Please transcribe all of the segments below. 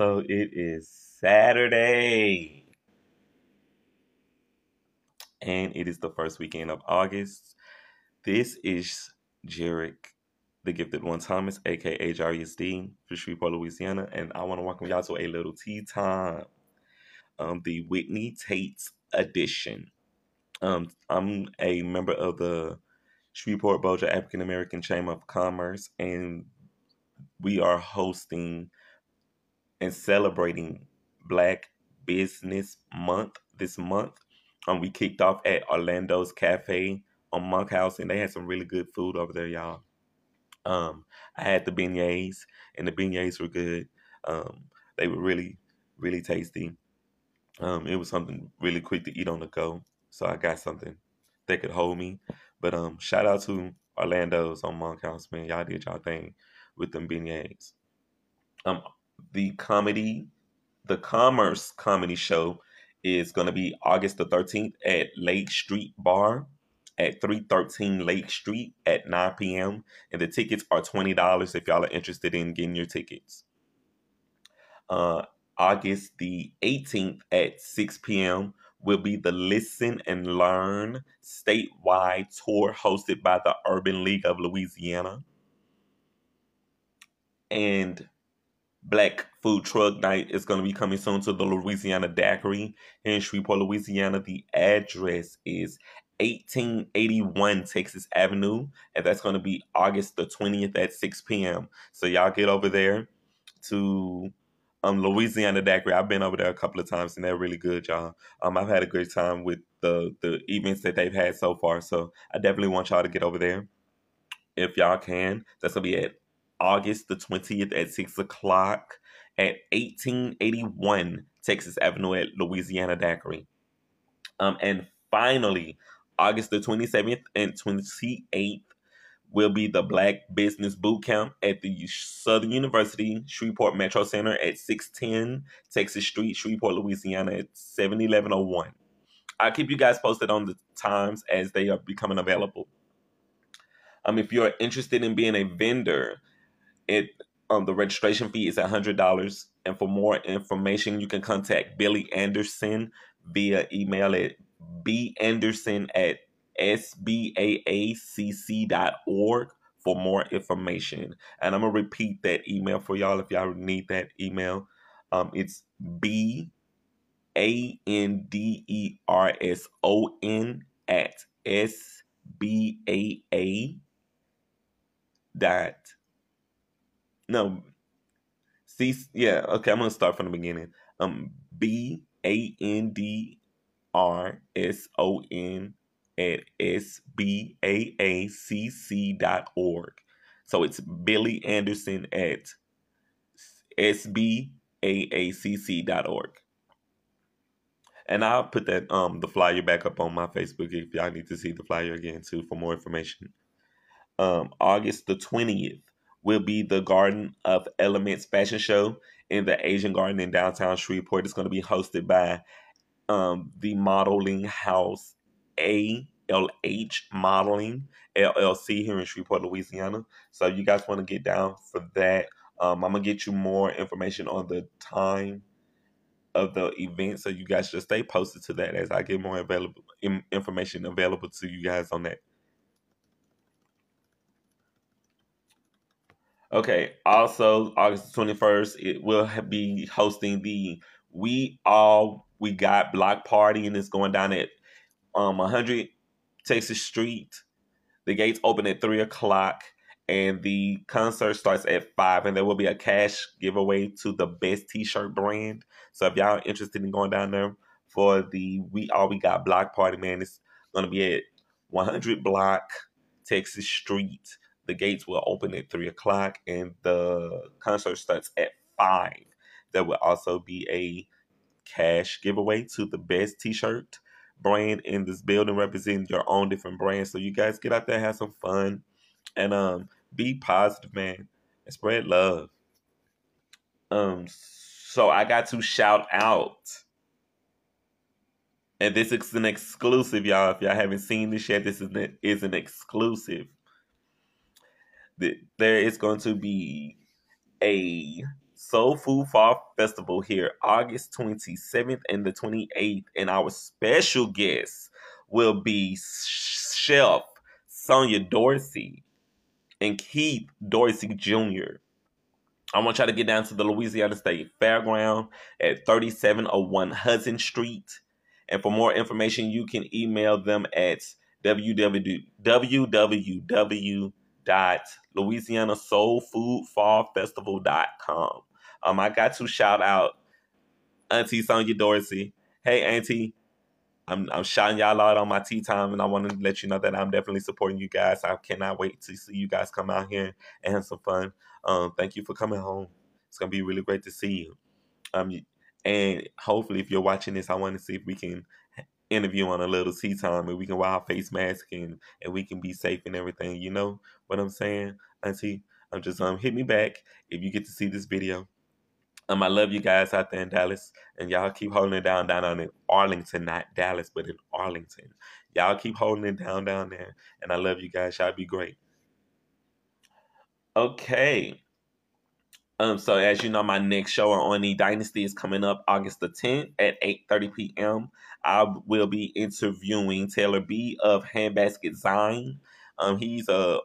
So it is Saturday. And it is the first weekend of August. This is Jarek, the gifted one Thomas, aka Jarius D, from Shreveport, Louisiana, and I want to welcome y'all to a little tea time. Um, the Whitney Tates edition. Um, I'm a member of the Shreveport Bossier African American Chamber of Commerce, and we are hosting and celebrating Black Business Month this month. Um, we kicked off at Orlando's Cafe on Monkhouse, and they had some really good food over there, y'all. Um, I had the beignets, and the beignets were good. Um, they were really, really tasty. Um, it was something really quick to eat on the go, so I got something that could hold me. But um, shout out to Orlando's on Monkhouse, man. Y'all did y'all thing with them beignets. Um, the comedy, the Commerce Comedy Show is going to be August the 13th at Lake Street Bar at 313 Lake Street at 9 p.m. And the tickets are $20 if y'all are interested in getting your tickets. Uh, August the 18th at 6 p.m. will be the Listen and Learn statewide tour hosted by the Urban League of Louisiana. And Black Food Truck Night is going to be coming soon to the Louisiana Daiquiri in Shreveport, Louisiana. The address is 1881 Texas Avenue, and that's going to be August the 20th at 6 p.m. So y'all get over there to um Louisiana Daiquiri. I've been over there a couple of times, and they're really good, y'all. Um, I've had a great time with the the events that they've had so far. So I definitely want y'all to get over there if y'all can. That's gonna be at August the 20th at 6 o'clock at 1881 Texas Avenue at Louisiana Daiquiri. Um, and finally, August the 27th and 28th will be the Black Business Boot Camp at the Southern University Shreveport Metro Center at 610 Texas Street, Shreveport, Louisiana at 71101. I'll keep you guys posted on the times as they are becoming available. Um, if you're interested in being a vendor, it um the registration fee is hundred dollars, and for more information, you can contact Billy Anderson via email at banderson at sbaacc.org for more information. And I'm gonna repeat that email for y'all if y'all need that email. Um, it's b a n d e r s o n at s b a a dot no. C yeah okay i'm gonna start from the beginning. Um b a n d r s o n at s b a a c c dot org. So it's billy anderson at s b a a c c dot org. And I'll put that um the flyer back up on my Facebook if y'all need to see the flyer again too for more information. Um, August the twentieth will be the Garden of Elements fashion show in the Asian Garden in downtown Shreveport. It's going to be hosted by um, the modeling house ALH Modeling LLC here in Shreveport, Louisiana. So you guys want to get down for that. Um, I'm gonna get you more information on the time of the event, so you guys just stay posted to that as I get more available information available to you guys on that. Okay. Also, August twenty first, it will be hosting the We All We Got block party, and it's going down at um 100 Texas Street. The gates open at three o'clock, and the concert starts at five. And there will be a cash giveaway to the best T-shirt brand. So if y'all are interested in going down there for the We All We Got block party, man. It's gonna be at 100 block Texas Street. The gates will open at three o'clock, and the concert starts at five. There will also be a cash giveaway to the best T-shirt brand in this building, representing your own different brands. So you guys get out there, have some fun, and um, be positive, man, and spread love. Um, so I got to shout out. And this is an exclusive, y'all. If y'all haven't seen this yet, this is an, is an exclusive. There is going to be a Soul Food Fall Festival here, August 27th and the 28th. And our special guest will be Chef Sonia Dorsey and Keith Dorsey Jr. I want y'all to get down to the Louisiana State Fairground at 3701 Hudson Street. And for more information, you can email them at www.louisianasoulfoodfallfestival.com. Um, I got to shout out Auntie Sonia Dorsey. Hey, Auntie, I'm I'm shouting y'all out on my tea time, and I want to let you know that I'm definitely supporting you guys. I cannot wait to see you guys come out here and have some fun. Um, thank you for coming home. It's gonna be really great to see you. Um, and hopefully, if you're watching this, I want to see if we can interview on a little tea time and we can wear our face mask and, and we can be safe and everything. You know what I'm saying, Auntie? I'm just um hit me back if you get to see this video. Um, I love you guys out there in Dallas, and y'all keep holding it down down on in Arlington, not Dallas, but in Arlington. Y'all keep holding it down down there, and I love you guys. Y'all be great. Okay. Um, so as you know, my next show on the Dynasty is coming up August the 10th at 8:30 p.m. I will be interviewing Taylor B of Handbasket Zine. Um, he's a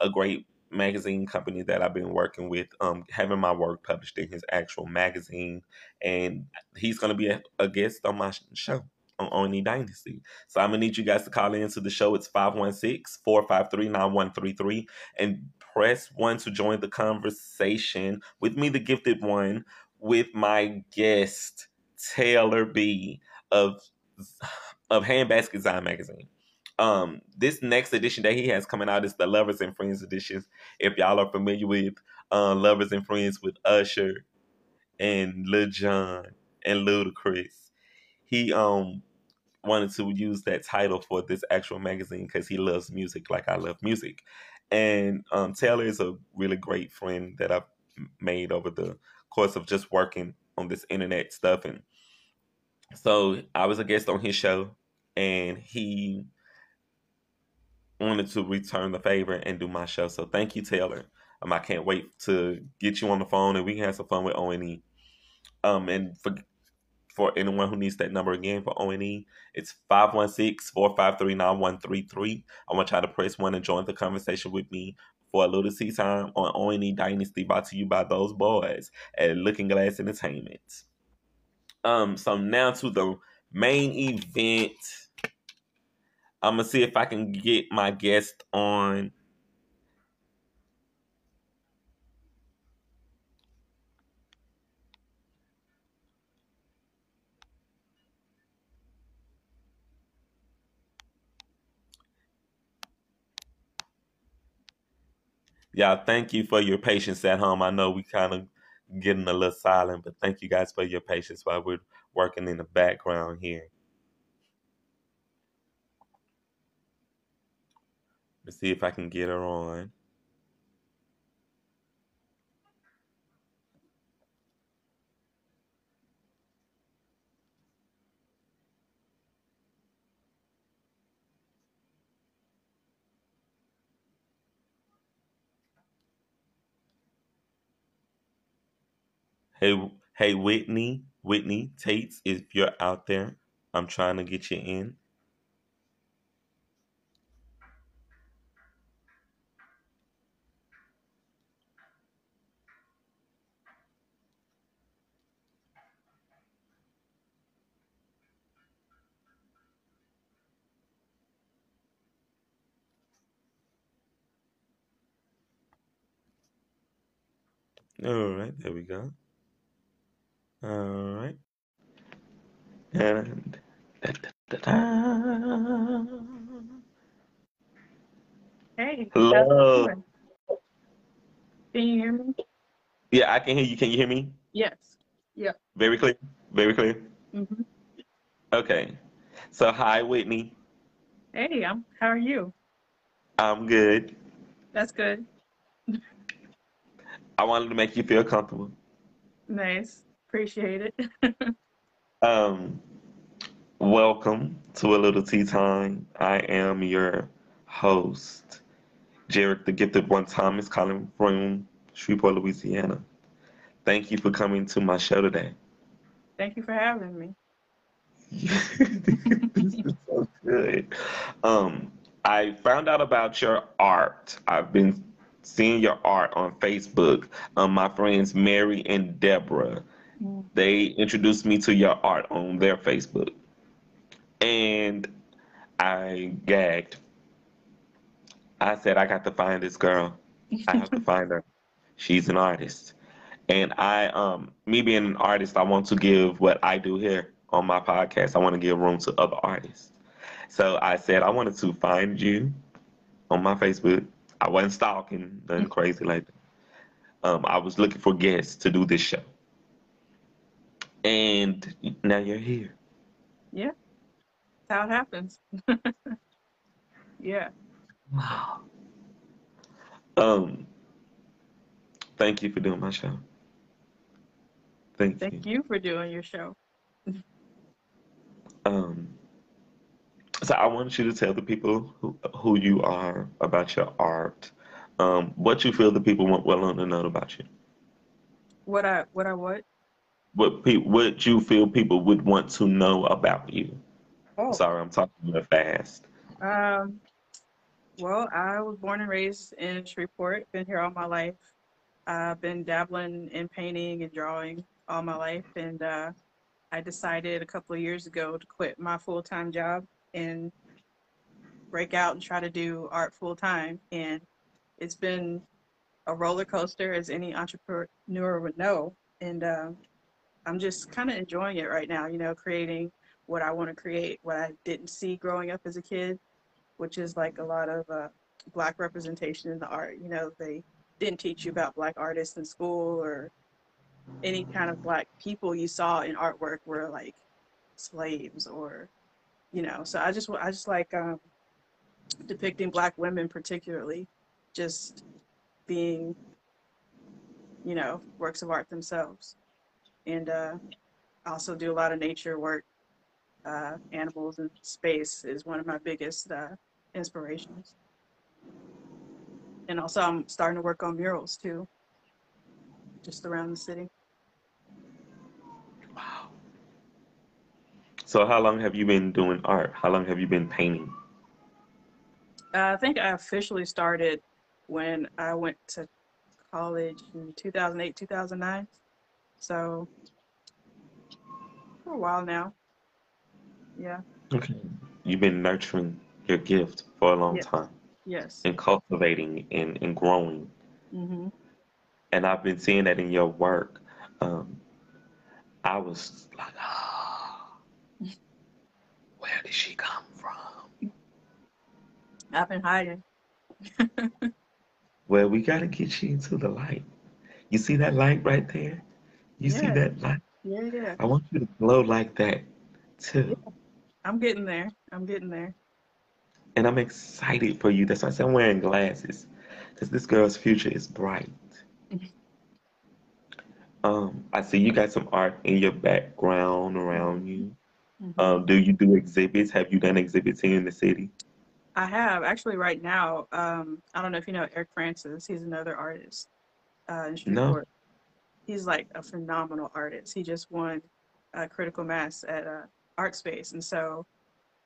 a great magazine company that I've been working with, um, having my work published in his actual magazine, and he's going to be a, a, guest on my show on Only Dynasty. So I'm gonna need you guys to call into the show. It's 516-453-9133 and press one to join the conversation with me, the gifted one, with my guest Taylor B of of Handbasket Zine magazine. Um, this next edition that he has coming out is the Lovers and Friends edition. If y'all are familiar with uh, Lovers and Friends with Usher and Lil Jon and Ludacris, he um wanted to use that title for this actual magazine because he loves music like I love music. And um, Taylor is a really great friend that I've made over the course of just working on this internet stuff. And so I was a guest on his show, and he wanted to return the favor and do my show. So thank you, Taylor. Um, I can't wait to get you on the phone and we can have some fun with ONE. Um, and for for anyone who needs that number again for ONE, it's 516-453-9133. I want y'all to press one and join the conversation with me for a little tea time on ONE Dynasty brought to you by those boys at Looking Glass Entertainment. Um, so now to the main event I'm gonna see if I can get my guest on. Yeah, thank you for your patience at home. I know we kind of getting a little silent, but thank you guys for your patience while we're working in the background here. Let's see if I can get her on. Hey, hey, Whitney, Whitney Tates, if you're out there, I'm trying to get you in. All right, there we go. All right. And Da, da, da, da. Hey, how's it Hello. going? Can you hear me? Yeah, I can hear you. Can you hear me? Yes. Yep. Very clear. Very clear. hmm Okay. So hi, Whitney. Hey, I'm. How are you? I'm good. That's good. I wanted to make you feel comfortable. Nice. Appreciate it. Um, welcome to a little tea time. I am your host, Jarek the Gifted One Thomas, calling from Shreveport, Louisiana. Thank you for coming to my show today. Thank you for having me. this is so good. Um, I found out about your art. I've been seeing your art on Facebook. Um, my friends Mary and Deborah. They introduced me to your art on their Facebook, and I gagged. I said, I got to find this girl. I have to find her. She's an artist. And I, um, me being an artist, I want to give what I do here on my podcast. I want to give room to other artists. So I said I wanted to find you on my Facebook. I wasn't stalking, nothing crazy like that. Um, I was looking for guests to do this show. And now you're here. Yeah, that's how it happens. yeah. Wow. Um, thank you for doing my show. Thank, Thank you. you for doing your show. Um, so I want you to tell the people who who you are about your art, um, what you feel the people want well to know about you. What I what I what? What pe- what you feel people would want to know about you. Oh, Sorry, I'm talking little fast. um. Well, I was born and raised in Shreveport. Been here all my life. I've been dabbling in painting and drawing all my life, and uh, I decided a couple of years ago to quit my full time job and break out and try to do art full time. And it's been a roller coaster, as any entrepreneur would know. And um, I'm just kind of enjoying it right now, you know, creating what I want to create, what I didn't see growing up as a kid, which is like a lot of uh, Black representation in the art. You know, they didn't teach you about Black artists in school or any kind of Black people you saw in artwork were like slaves or, you know. So I just I just like um, depicting Black women particularly, just being, you know, works of art themselves. And uh, I also do a lot of nature work. Uh, animals and space is one of my biggest uh, inspirations. And also, I'm starting to work on murals too, just around the city. Wow. So how long have you been doing art? How long have you been painting? Uh, I think I officially started when I went to college in 2008, 2009. So for a while now. Yeah. Okay. You've been nurturing your gift for a long Yes. time Yes. and cultivating and, and growing. hmm And I've been seeing that in your work. Um, I was like, ah, where did she come from? I've been hiding. Well, we got to get you into the light. You see that light right there? You see that light? Yeah, yeah. I want you to glow like that too. I'm getting there. I'm getting there. And I'm excited for you. That's why I said I'm wearing glasses. Because this girl's future is bright. Um, I see you got some art in your background around you. Mhm. Um, do you do exhibits? Have you done exhibits here in the city? I have actually right now. Um, I don't know if you know Eric Francis. He's another artist uh, in No. He's like a phenomenal artist. He just won uh, critical mass at uh, Art Space, and so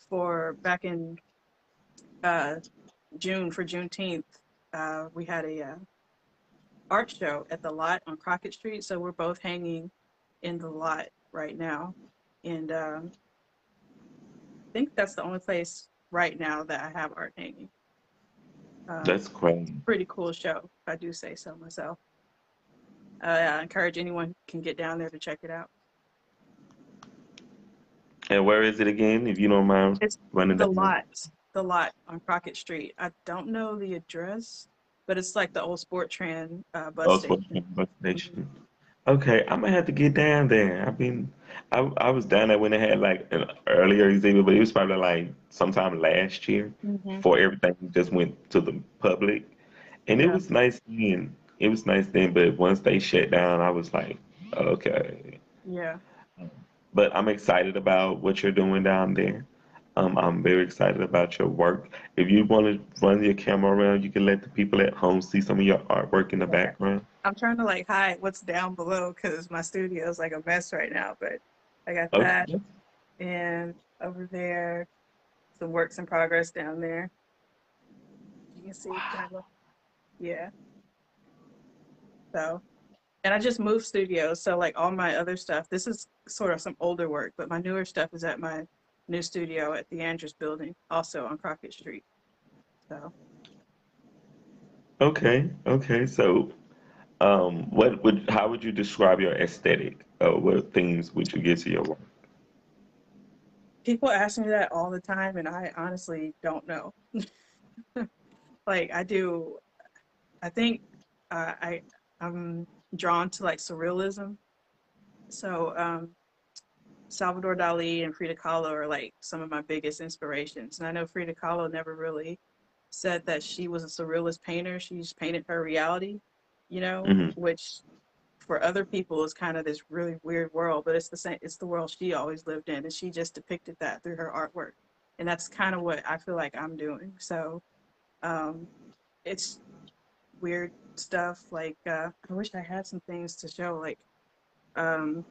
for back in uh, June for Juneteenth, uh, we had a uh, art show at the lot on Crockett Street. So we're both hanging in the lot right now, and um, I think that's the only place right now that I have art hanging. Um, That's crazy. pretty cool show, if I do say so myself. Uh, I encourage anyone who can get down there to check it out. And where is it again, if you don't mind It's running the lot, the lot on Crockett Street. I don't know the address, but it's like the old SporTran uh, bus Oh, station. Sports Bus Station. Okay, I'm gonna have to get down there. I've been, I I was down there when they had like an earlier exhibit, but it was probably like sometime last year Mhm. before everything just went to the public, and it was nice then. It was nice then, but once they shut down, I was like, okay. Yeah. But I'm excited about what you're doing down there. Um, I'm very excited about your work. If you want to run your camera around, you can let the people at home see some of your artwork in the background. I'm trying to like hide what's down below because my studio is like a mess right now. But I got Okay. that, and over there, some works in progress down there. You can see, kind of, yeah. So, and I just moved studios, so like all my other stuff. This is sort of some older work, but my newer stuff is at my new studio at the Andrews Building, also on Crockett Street. So. Okay, okay. So, um, what would how would you describe your aesthetic? Uh, what things would you give to your work? People ask me that all the time, and I honestly don't know. like I do, I think uh, I I'm drawn to like surrealism. So um, Salvador Dali and Frida Kahlo are like some of my biggest inspirations, and I know Frida Kahlo never really said that she was a surrealist painter. She just painted her reality, you know, Mhm. which for other people is kind of this really weird world, but it's the same. It's the world she always lived in, and she just depicted that through her artwork, and that's kind of what I feel like I'm doing. So, um, it's weird stuff. Like uh, I wish I had some things to show. Like, um,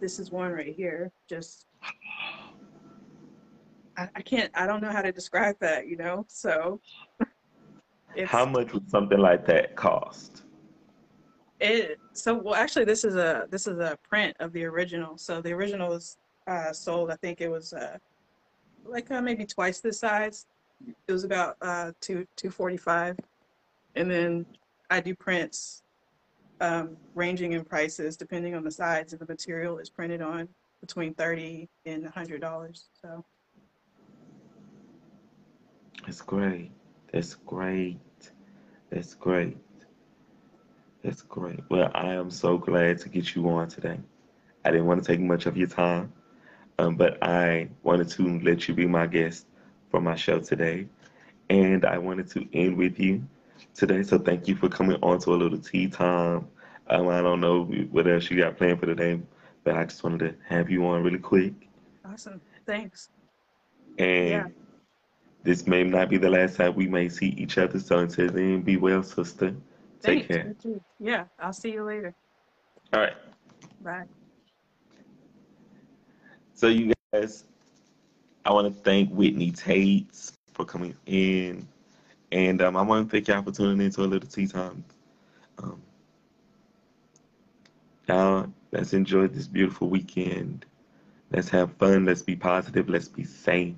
this is one right here. Just I, I can't. I don't know how to describe that. You know. So How much would something like that cost? It so well actually this is a this is a print of the original. So the original was uh, sold. I think it was uh, like uh, maybe twice this size. It was about uh, two two forty five, and then I do prints um, ranging in prices depending on the size and the material is printed on between thirty and hundred dollars. So That's great. That's great. That's great. That's great. Well, I am so glad to get you on today. I didn't want to take much of your time, um, but I wanted to let you be my guest for my show today. And I wanted to end with you today. So thank you for coming on to a little tea time. Um, I don't know what else you got planned for today, but I just wanted to have you on really quick. awesome. Thanks. And Yeah. this may not be the last time we may see each other. So until then, be well, sister. Take Thanks. care. Yeah. I'll see you later. All right. Bye. So you guys, I want to thank Whitney Tate for coming in, and um, I want to thank y'all for tuning in to a little tea time. Um, y'all, let's enjoy this beautiful weekend. Let's have fun. Let's be positive. Let's be safe.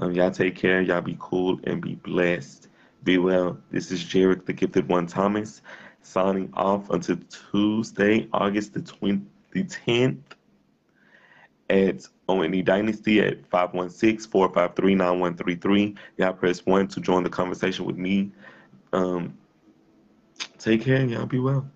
Um, y'all take care. Y'all be cool and be blessed. Be well. This is Jarek, the gifted one Thomas, signing off until Tuesday, August the 20, the 10th at ONE Dynasty at 516-453-9133. Y'all press 1 to join the conversation with me. Um, take care and y'all be well.